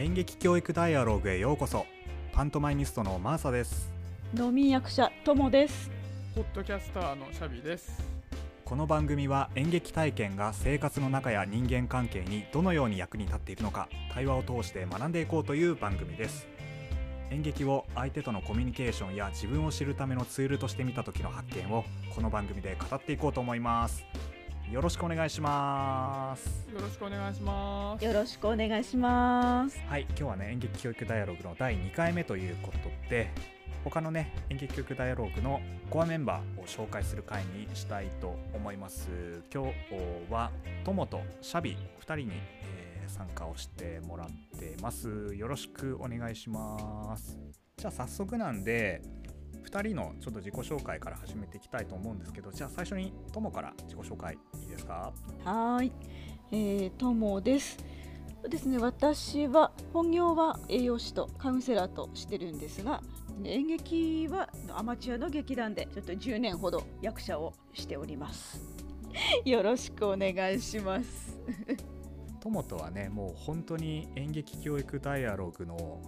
演劇教育ダイアログへようこそ。パントマイニストのマーサです。農民役者ともです。ポッドキャスターのシャビです。この番組は演劇体験が生活の中や人間関係にどのように役に立っているのか対話を通して学んでいこうという番組です。演劇を相手とのコミュニケーションや自分を知るためのツールとして見た時の発見をこの番組で語っていこうと思いますよろしくお願いします。よろしくお願いします。よろしくお願いします。はい今日はね演劇教育ダイアログの第2回目ということで他のね演劇教育ダイアログのコアメンバーを紹介する回にしたいと思います。今日はトモとシャビ2人に、えー参加をしてもらってます。よろしくお願いします。じゃあ早速なんで2人のちょっと自己紹介から始めていきたいと思うんですけどじゃあ最初にトモから自己紹介いいですか？はーい、えー、ともです。ですね。私は本業は栄養士とカウンセラーとしてるんですが演劇はアマチュアの劇団でちょっと10年ほど役者をしております。よろしくお願いします。トモとはねもう本当に演劇教育ダイアログの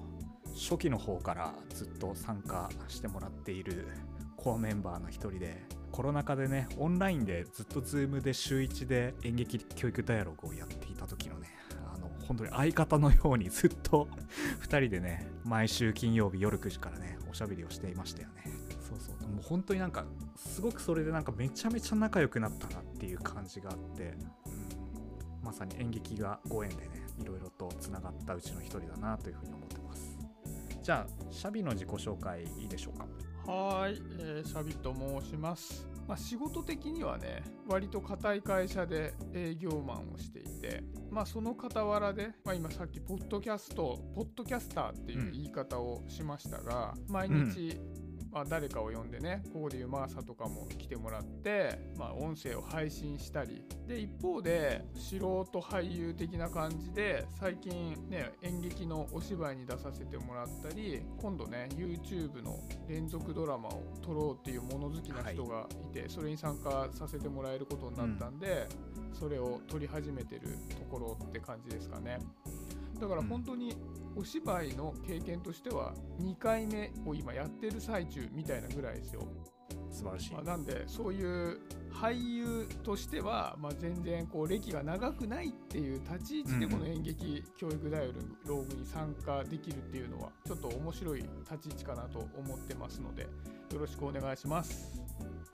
初期の方からずっと参加してもらっているコアメンバーの一人でコロナ禍でねオンラインでずっと Zoom で週1で演劇教育ダイアログをやっていた時のねあの本当に相方のようにずっと 2人でね毎週金曜日夜9時からねおしゃべりをしていましたよね。そうそう。もう本当になんかすごくそれでなんかめちゃめちゃ仲良くなったなっていう感じがあって、うん、まさに演劇がご縁でねいろいろとつながったうちの一人だなというふうに思ってます。じゃあシャビの自己紹介いいでしょうか？はーい、えーシャビと申します。まあ、仕事的にはね割と固い会社で営業マンをしていてまあその傍らで、まあ、今さっきポッドキャストポッドキャスターっていう言い方をしましたが、毎日、まあ、誰かを呼んでねここでいうマーサとかも来てもらって、まあ、音声を配信したり。で一方で素人俳優的な感じで最近ね演劇のお芝居に出させてもらったり今度ね YouTube の連続ドラマを撮ろうっていう物好きな人がい。て、それに参加させてもらえることになったんで、それを撮り始めてるところって感じですかね。だから本当にお芝居の経験としては2回目を今やってる最中みたいなぐらいですよ。素晴らしい、まあ、なんでそういう俳優としては、まあ、全然こう歴が長くないっていう立ち位置でこの演劇教育ダイアログに参加できるっていうのはちょっと面白い立ち位置かなと思ってますのでよろしくお願いします。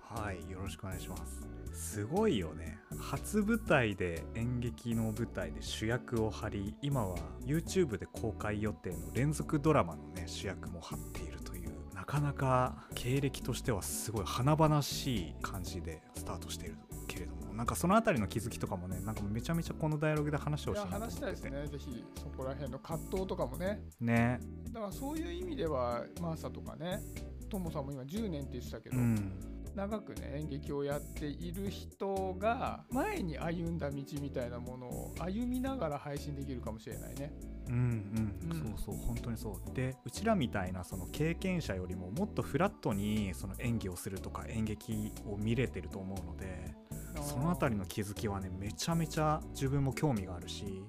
はいよろしくお願いしますすごいよね。初舞台で演劇の舞台で主役を張り今は YouTube で公開予定の連続ドラマのね主役も張っているというなかなか経歴としてはすごい華々しい感じでスタートしているけれどもなんかそのあたりの気づきとかもねなんかめちゃめちゃこのダイアログで話してほいやしいなと思って話したいですね、ぜひそこら辺の葛藤とかもね。ね。だからそういう意味では、マーサとかね、トモさんも今10年って言ってたけど、うん長くね演劇をやっている人が前に歩んだ道みたいなものを歩みながら配信できるかもしれないね。うんうん、うん。そうそう本当にそう。でうちらみたいなその経験者よりももっとフラットにその演技をするとか演劇を見れてると思うのでそのあたりの気づきはねめちゃめちゃ自分も興味があるし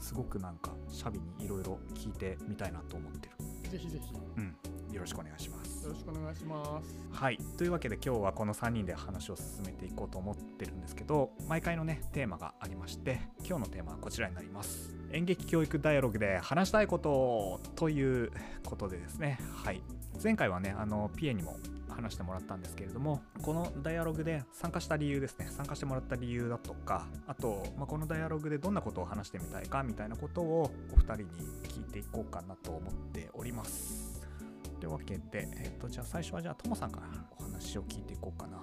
すごくなんかシャビにいろいろ聞いてみたいなと思ってる。ぜひぜひ。ようん。よろしくお願いしますよろしくお願いします。はい。というわけで今日はこの3人で話を進めていこうと思ってるんですけど毎回のねテーマがありまして今日のテーマはこちらになります。演劇教育ダイアログで話したいことということでですね。はい。前回はねあのピエにも話してもらったんですけれどもこのダイアログで参加した理由ですね。参加してもらった理由だとかあと、まあ、このダイアログでどんなことを話してみたいかみたいなことをお二人に聞いていこうかなと思っております。というわけで、えっとじゃあ最初はじゃあともさんからお話を聞いていこうかな。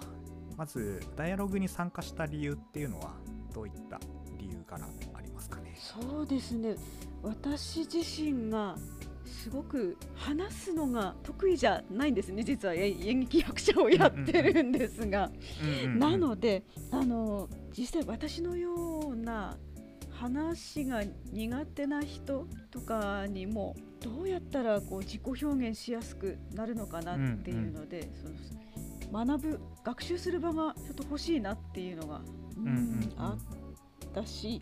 まずダイアログに参加した理由っていうのはどういった理由からありますかね？そうですね。私自身がすごく話すのが得意じゃないんですね。実はえ演劇役者をやってるんですが、なのであの実際私のような話が苦手な人とかにもどうやったらこう自己表現しやすくなるのかなっていうので、その学ぶ学習する場がちょっと欲しいなっていうのが、うんあったし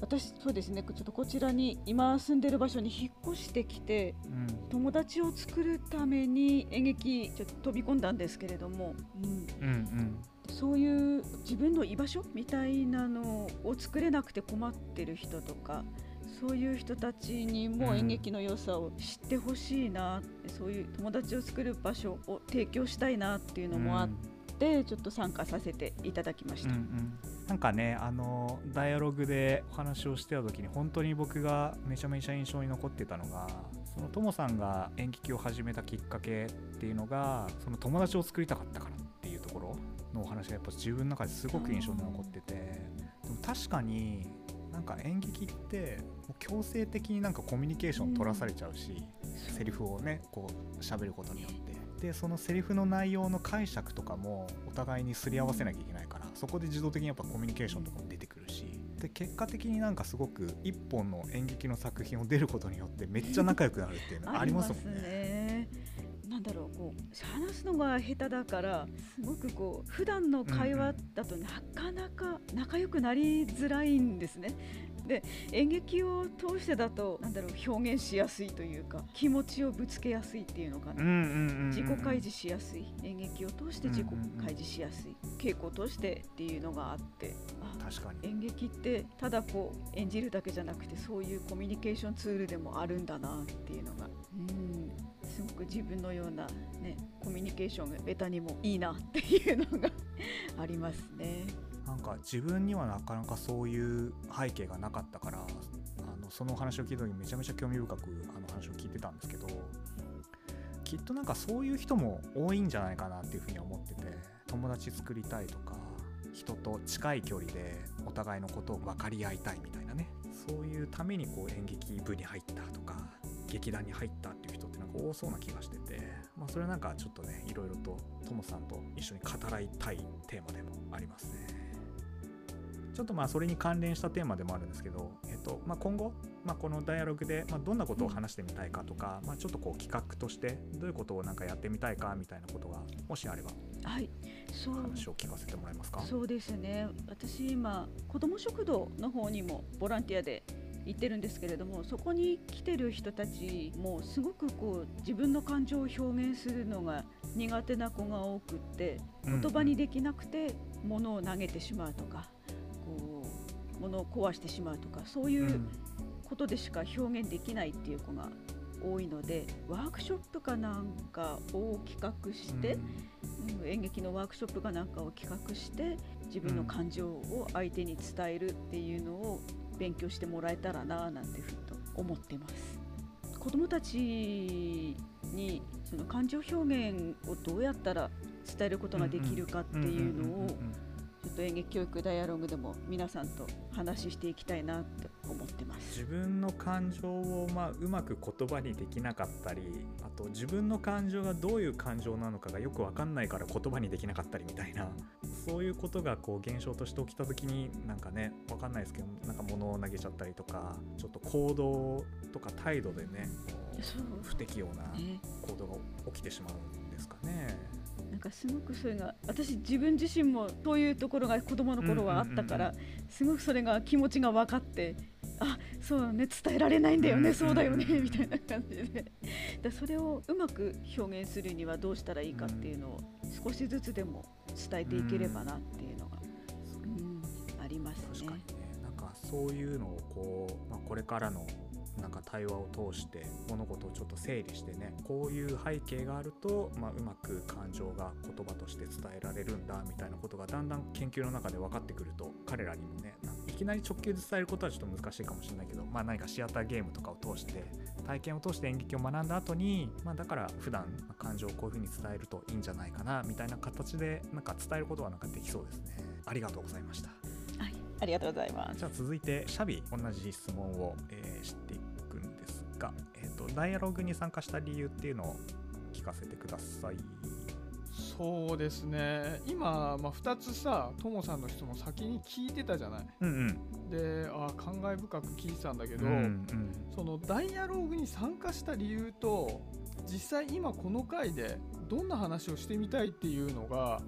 私そうですね。ちょっとこちらに今住んでる場所に引っ越してきてうん。友達を作るために演劇ちょっと飛び込んだんですけれども、うん、うんうん。そういう自分の居場所みたいなのを作れなくて困ってる人とかそういう人たちにもうん演劇の良さを知ってほしいな、そういう友達を作る場所を提供したいなっていうのもあって、ちょっと参加させていただきました。うんうんなんかねあのダイアログでお話をしてた時に本当に僕がめちゃめちゃ印象に残ってたのがそのともさんが演劇を始めたきっかけっていうのがその友達を作りたかったからっていうところのお話がやっぱ自分の中ですごく印象に残っててでも確かになんか演劇って強制的になんかコミュニケーション取らされちゃうし、セリフをねこう喋ることによってでそのセリフの内容の解釈とかもお互いにすり合わせなきゃいけないからそこで自動的にやっぱコミュニケーションとかも出てくるしで結果的になんかすごく一本の演劇の作品を出ることによってめっちゃ仲良くなるっていうのはありますもんね。ね。なんだろうこう話すのが下手だからすごくこう普段の会話だとなかなか仲良くなりづらいんですね。で演劇を通してだとなんだろう表現しやすいというか気持ちをぶつけやすいっていうのかな。うんうんうんうん自己開示しやすい演劇を通して自己開示しやすい稽古を通してっていうのがあってあ確かに演劇ってただこう演じるだけじゃなくてそういうコミュニケーションツールでもあるんだなっていうのがうんすごく自分のような、ね、コミュニケーションがベタにもいいなっていうのがありますね。なんか自分にはなかなかそういう背景がなかったからあのその話を聞いた時にめちゃめちゃ興味深くあの話を聞いてたんですけどきっとなんかそういう人も多いんじゃないかなっていうふうに思ってて友達作りたいとか人と近い距離でお互いのことを分かり合いたいみたいなねそういうためにこう演劇部に入ったとか劇団に入ったっていう人ってなんか多そうな気がしてて、まあ、それはなんかちょっとねいろいろとともさんと一緒に語らいたいテーマでもありますね。ちょっとまあそれに関連したテーマでもあるんですけど、えっとまあ、今後、まあ、このダイアログで、まあ、どんなことを話してみたいかとか、まあ、ちょっとこう企画としてどういうことをなんかやってみたいかみたいなことがもしあればはい。そう。話を聞かせてもらえますか？そうですね。私今子ども食堂の方にもボランティアで行ってるんですけれどもそこに来てる人たちもすごくこう自分の感情を表現するのが苦手な子が多くって言葉にできなくて物を投げてしまうとかこう物を壊してしまうとかそういううん。ことでしか表現できないっていう子が多いのでワークショップかなんかを企画して、うん。演劇のワークショップかなんかを企画して自分の感情を相手に伝えるっていうのを勉強してもらえたらななんてふと思ってます。子どもたちにその感情表現をどうやったら伝えることができるかっていうのをと演劇教育ダイアログでも皆さんと話していきたいなと思ってます。自分の感情をまあうまく言葉にできなかったりあと自分の感情がどういう感情なのかがよく分かんないから言葉にできなかったりみたいな。そういうことがこう現象として起きた時になんかね分かんないですけどなんか物を投げちゃったりとかちょっと行動とか態度でね不適応なね。行動が起きてしまうんですかね。かすごくそれが私自分自身もそういうところが子供の頃はあったから、うんすごくそれが気持ちが分かってあそうだね伝えられないんだよね、うんそうだよね みたいな感じで。だそれをうまく表現するにはどうしたらいいかっていうのを少しずつでも伝えていければなっていうのが、うんありますね。確か。にね。なんかそういうのをこう、まあ、これからのなんか対話を通して物事をちょっと整理してねこういう背景があると、まあ、うまく感情が言葉として伝えられるんだみたいなことがだんだん研究の中で分かってくると彼らにもねいきなり直球で伝えることはちょっと難しいかもしれないけど、まあ、何かシアターゲームとかを通して体験を通して演劇を学んだ後に、まあ、だから普段まあ感情をこういうふうに伝えるといいんじゃないかなみたいな形でなんか伝えることはなんかできそうですね。ありがとうございました。はい、ありがとうございます。じゃあ続いてシャビ同じ質問を、えーしてダイアログに参加した理由っていうのを聞かせてください。そうですね。今、まあ、2つさともさんの質問先に聞いてたじゃない。うんであ感慨深く聞いてたんだけうんど、うん。そのダイアログに参加した理由と実際今この回でどんな話をしてみたいっていうのが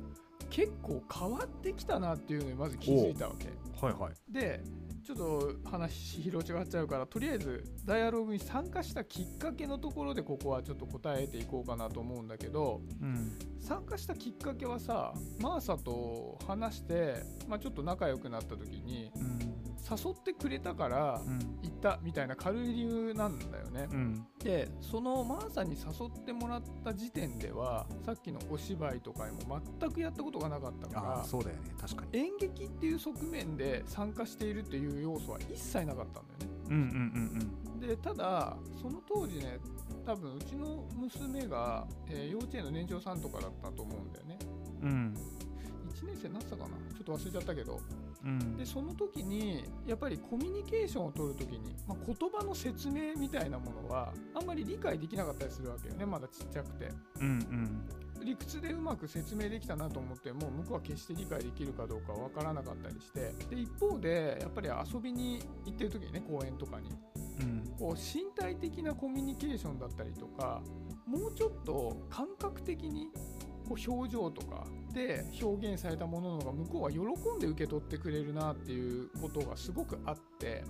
結構変わってきたなっていうのにまず気づいたわけ。はいはい。でちょっと話広がっちゃうからとりあえずダイアログに参加したきっかけのところでここはちょっと答えていこうかなと思うんだけど、うん、参加したきっかけはさマーサと話して、まあ、ちょっと仲良くなった時に、うん、誘ってくれたから行ったみたいな軽い理由なんだよね。うん、でそのマーサに誘ってもらった時点ではさっきのお芝居とかにも全くやったことがなかったからそうだよね確かに演劇っていう側面で参加しているっていう要素は一切なかったんだよね。うんうんうんうん、でただその当時ね多分うちの娘が、えー、幼稚園の年長さんとかだったと思うんだよね。うん、1年生になってたかな？ちょっと忘れちゃったけど。うん、でその時にやっぱりコミュニケーションを取る時に、まあ、言葉の説明みたいなものはあんまり理解できなかったりするわけよね。まだちっちゃくて。うんうん。理屈でうまく説明できたなと思っても向こうは決して理解できるかどうか分からなかったりして。で一方でやっぱり遊びに行ってる時にね公園とかに、うん、こう身体的なコミュニケーションだったりとかもうちょっと感覚的にこう表情とかで表現されたものの方が向こうは喜んで受け取ってくれるなっていうことがすごくあって、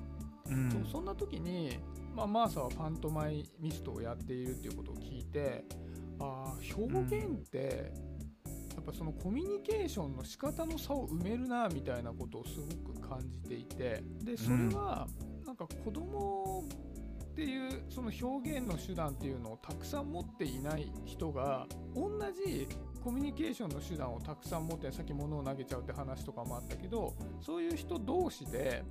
うん、そそんな時に、まあ、マーサはパントマイミストをやっているっていうことを聞いてあ表現って、やっぱそのコミュニケーションの仕方の差を埋めるなみたいなことをすごく感じていてでそれはなんか子供っていうその表現の手段っていうのをたくさん持っていない人が同じコミュニケーションの手段をたくさん持ってさっき物を投げちゃうって話とかもあったけどそういう人同士で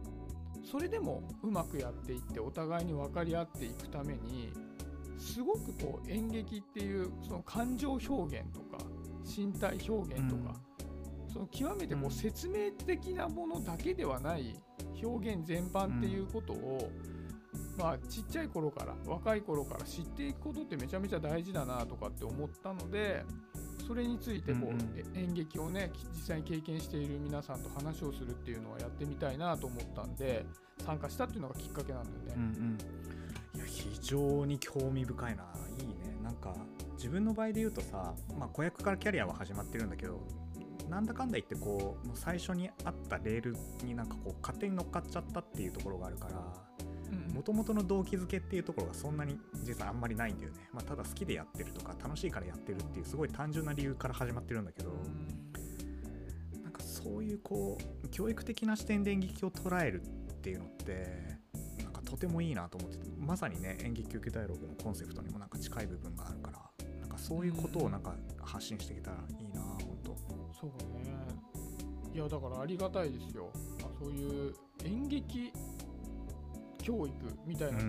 それでもうまくやっていってお互いに分かり合っていくためにすごくこう演劇っていうその感情表現とか身体表現とか、うん、その極めてこう説明的なものだけではない表現全般っていうことを、まあ、ちっちゃい頃から若い頃から知っていくことってめちゃめちゃ大事だなとかって思ったのでそれについてこう、うんうん、演劇をね実際に経験している皆さんと話をするっていうのはやってみたいなと思ったんで参加したっていうのがきっかけなんだよね。うんうん。いや非常に興味深いな。いいね。なんか自分の場合で言うとさ、まあ、子役からキャリアは始まってるんだけどなんだかんだ言ってこう最初にあったレールになんかこう勝手に乗っかっちゃったっていうところがあるからもともとの動機づけっていうところがそんなに実はあんまりないんだよね、まあ、ただ好きでやってるとか楽しいからやってるっていうすごい単純な理由から始まってるんだけどなんかそういうこう教育的な視点で演劇を捉えるっていうのってなんかとてもいいなと思っててまさにね演劇受けダイアログのコンセプトにもなんか近い部分があるからなんかそういうことをなんか発信していけたらいいな本当そうね。いやだからありがたいですよ、まあ、そういう演劇教育みたいな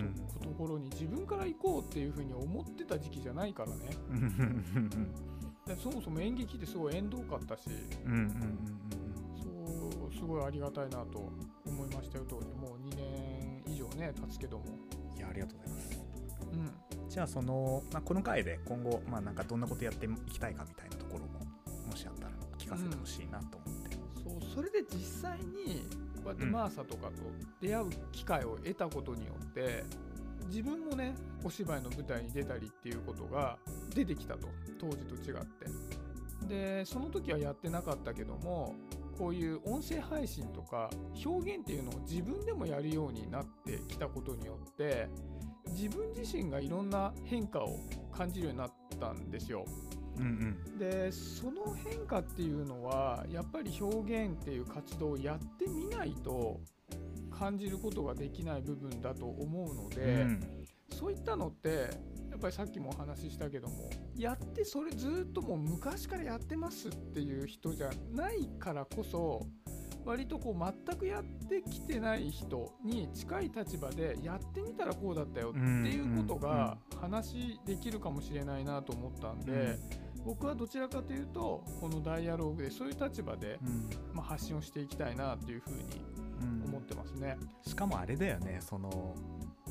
と,、ころに自分から行こうっていうふうに思ってた時期じゃないからね。でそもそも演劇ってすごい縁遠かったし、そうすごいありがたいなと思いましたよ当時もう2年以上ね経つけども。いやありがとうございます、うん、じゃあその、まあ、この回で今後、まあ、なんかどんなことやっていきたいかみたいなところももしあったら聞かせてほしいなと思って、うん、そうそれで実際にこうやってマーサとかと出会う機会を得たことによって自分もねお芝居の舞台に出たりっていうことが出てきたと。当時と違って。でその時はやってなかったけどもこういう音声配信とか表現っていうのを自分でもやるようになってきたことによって自分自身がいろんな変化を感じるようになったんですよ。うんうん、でその変化っていうのはやっぱり表現っていう活動をやってみないと感じることができない部分だと思うので、うん、そういったのってやっぱりさっきもお話ししたけどもやってそれずっともう昔からやってますっていう人じゃないからこそ割とこう全くやってきてない人に近い立場でやってみたらこうだったよっていうことが話できるかもしれないなと思ったんで。僕はどちらかというとこのダイアログでそういう立場で、まあ、発信をしていきたいなというふうに思ってますね、うん、しかもあれだよねその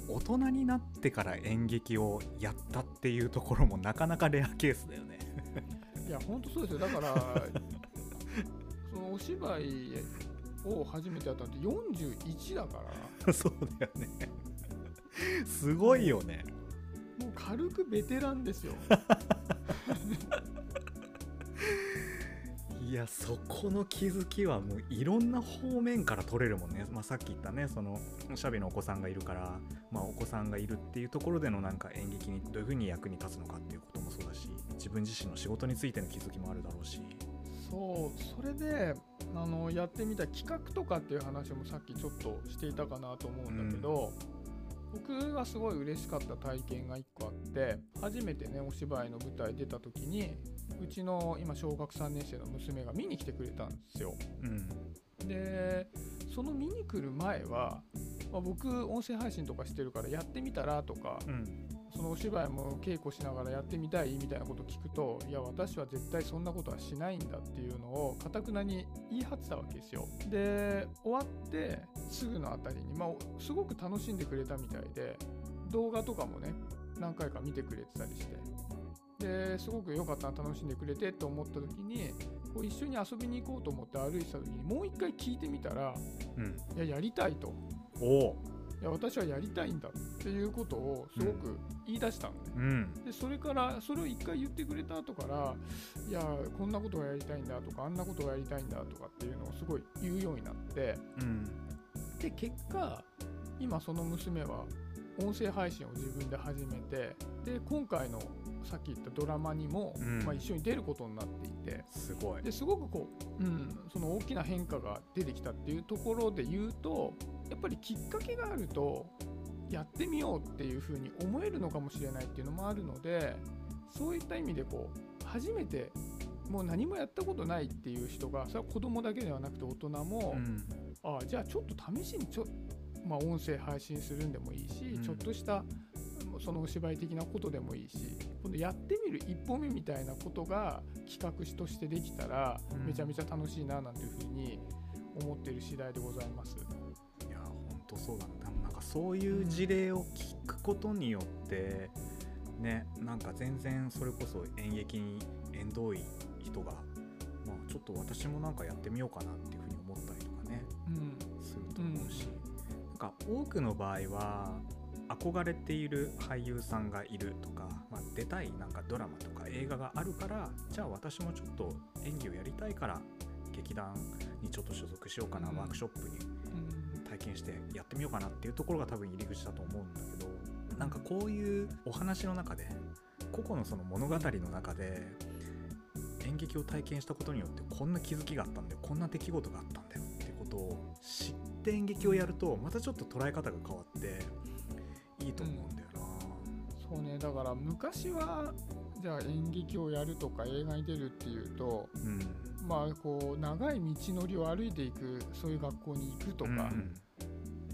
大人になってから演劇をやったっていうところもなかなかレアケースだよね。いや本当そうですよ。だから そのお芝居を初めてやったのって41だから。そうだよね。すごいよね。もう軽くベテランですよ いやそこの気づきはもういろんな方面から取れるもんね、まあ、さっき言ったねそのシャビのお子さんがいるから、まあ、お子さんがいるっていうところでのなんか演劇にどういうふうに役に立つのかっていうこともそうだし自分自身の仕事についての気づきもあるだろうし。そうそれであのやってみた企画とかっていう話もさっきちょっとしていたかなと思うんだけど、うん、僕がすごい嬉しかった体験が1個あって初めてねお芝居の舞台出た時にうちの今小学3年生の娘が見に来てくれたんですよ。うん、でその見に来る前は、まあ、僕音声配信とかしてるからやってみたらとか、うん、そのお芝居も稽古しながらやってみたいみたいなこと聞くといや私は絶対そんなことはしないんだっていうのをかたくなに言い張ってたわけですよ。で終わってすぐのあたりに、まあ、すごく楽しんでくれたみたいで動画とかもね何回か見てくれてたりして。ですごく良かったな楽しんでくれてと思った時にこう一緒に遊びに行こうと思って歩いてた時にもう一回聞いてみたら、うん、いややりたいとおいや私はやりたいんだっていうことをすごく言い出したのね、うん、でそれからそれを一回言ってくれた後からいやこんなことがやりたいんだとかあんなことがやりたいんだとかっていうのをすごい言うようになって、うん、で結果今その娘は音声配信を自分で始めてで今回のさっき言ったドラマにも、うん、まあ、一緒に出ることになっていてすごい。ですごくこう、うん、その大きな変化が出てきたっていうところで言うとやっぱりきっかけがあるとやってみようっていうふうに思えるのかもしれないっていうのもあるのでそういった意味でこう初めてもう何もやったことないっていう人がそれは子供だけではなくて大人も、うん、ああじゃあちょっと試しにちょ、まあ、音声配信するんでもいいし、うん、ちょっとしたそのお芝居的なことでもいいし今度やってみる一歩目みたいなことが企画としてできたらめちゃめちゃ楽しいななんていうふうに思っている次第でございます。当そうだななんかそういう事例を聞くことによってねなんか全然それこそ演劇に縁遠い人が、まあ、ちょっと私もなんかやってみようかなっていうふうに思ったりとかね、うん、すると思うし、うん、なんか多くの場合は憧れている俳優さんがいるとか、まあ、出たいなんかドラマとか映画があるからじゃあ私もちょっと演技をやりたいから劇団にちょっと所属しようかな、うん、ワークショップに体験してやってみようかなっていうところが多分入り口だと思うんだけどなんかこういうお話の中で個々のその物語の中で演劇を体験したことによってこんな気づきがあったんだよこんな出来事があったんだよってことを知って演劇をやるとまたちょっと捉え方が変わっていいと思うんだよな、うん、そうねだから昔はじゃあ演劇をやるとか映画に出るっていうと、うん、まあこう長い道のりを歩いていくそういう学校に行くとか、うん、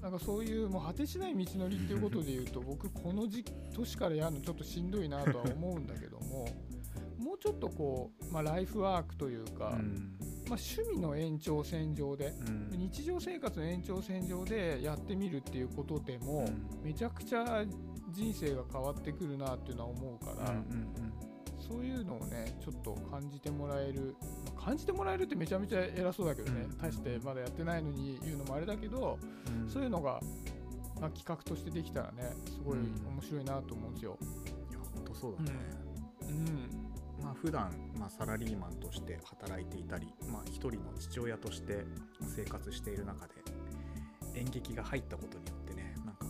なんかそういうもう果てしない道のりっていうことで言うと 僕この時年からやるのちょっとしんどいなとは思うんだけども もうちょっとこう、まあ、ライフワークというか、うん。まあ、趣味の延長線上で、うん、日常生活の延長線上でやってみるっていうことでも、うん、めちゃくちゃ人生が変わってくるなっていうのは思うから、うんうんうん、そういうのをねちょっと感じてもらえる、まあ、感じてもらえるってめちゃめちゃ偉そうだけどね、うん、大してまだやってないのに言うのもあれだけど、そういうのが、まあ、企画としてできたらねすごい面白いなと思うんですよ。いや本当そうだね、うん。まあ普段まあサラリーマンとして働いていたり、まあ、一人の父親として生活している中で演劇が入ったことによってねなんか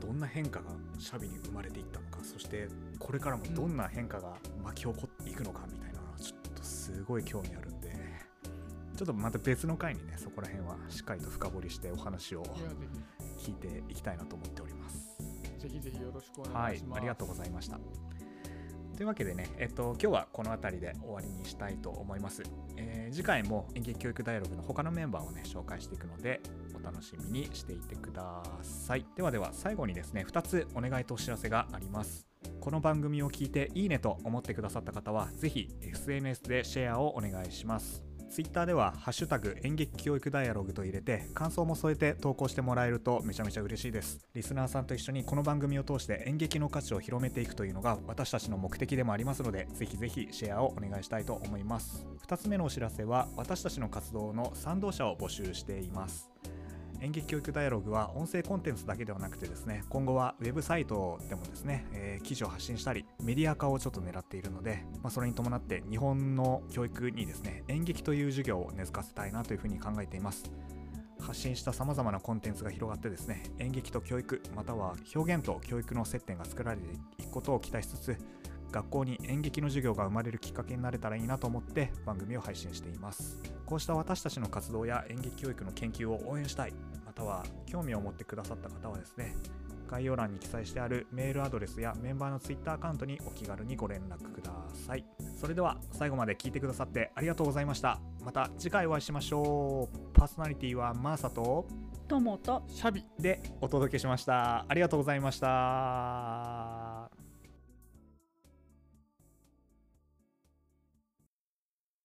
どんな変化がシャビに生まれていったのかそしてこれからもどんな変化が巻き起こっていくのかみたいなのはちょっとすごい興味あるんでちょっとまた別の回にねそこら辺はしっかりと深掘りしてお話を聞いていきたいなと思っております。ぜひぜひよろしくお願いします。はい、ありがとうございました。というわけでね、えっと、今日はこの辺りで終わりにしたいと思います。えー、次回も演劇教育ダイアログの他のメンバーをね、紹介していくので、お楽しみにしていてください。ではでは、最後にですね、2つお願いとお知らせがあります。この番組を聞いていいねと思ってくださった方は、ぜひ SNS でシェアをお願いします。Twitter では「ハッシュタグ演劇教育ダイアログ」と入れて感想も添えて投稿してもらえるとめちゃめちゃ嬉しいです。リスナーさんと一緒にこの番組を通して演劇の価値を広めていくというのが私たちの目的でもありますのでぜひぜひシェアをお願いしたいと思います。2つ目のお知らせは私たちの活動の賛同者を募集しています。演劇教育ダイアログは音声コンテンツだけではなくてですね今後はウェブサイトでもですね、えー、記事を発信したりメディア化をちょっと狙っているので、まあ、それに伴って日本の教育にですね演劇という授業を根付かせたいなというふうに考えています。発信したさまざまなコンテンツが広がってですね演劇と教育または表現と教育の接点が作られていくことを期待しつつ学校に演劇の授業が生まれるきっかけになれたらいいなと思って番組を配信しています。こうした私たちの活動や演劇教育の研究を応援したい。または興味を持ってくださった方はですね概要欄に記載してあるメールアドレスやメンバーの Twitter アカウントにお気軽にご連絡ください。それでは最後まで聞いてくださってありがとうございました。また次回お会いしましょう。パーソナリティはマーサとトモとシャビでお届けしました。ありがとうございました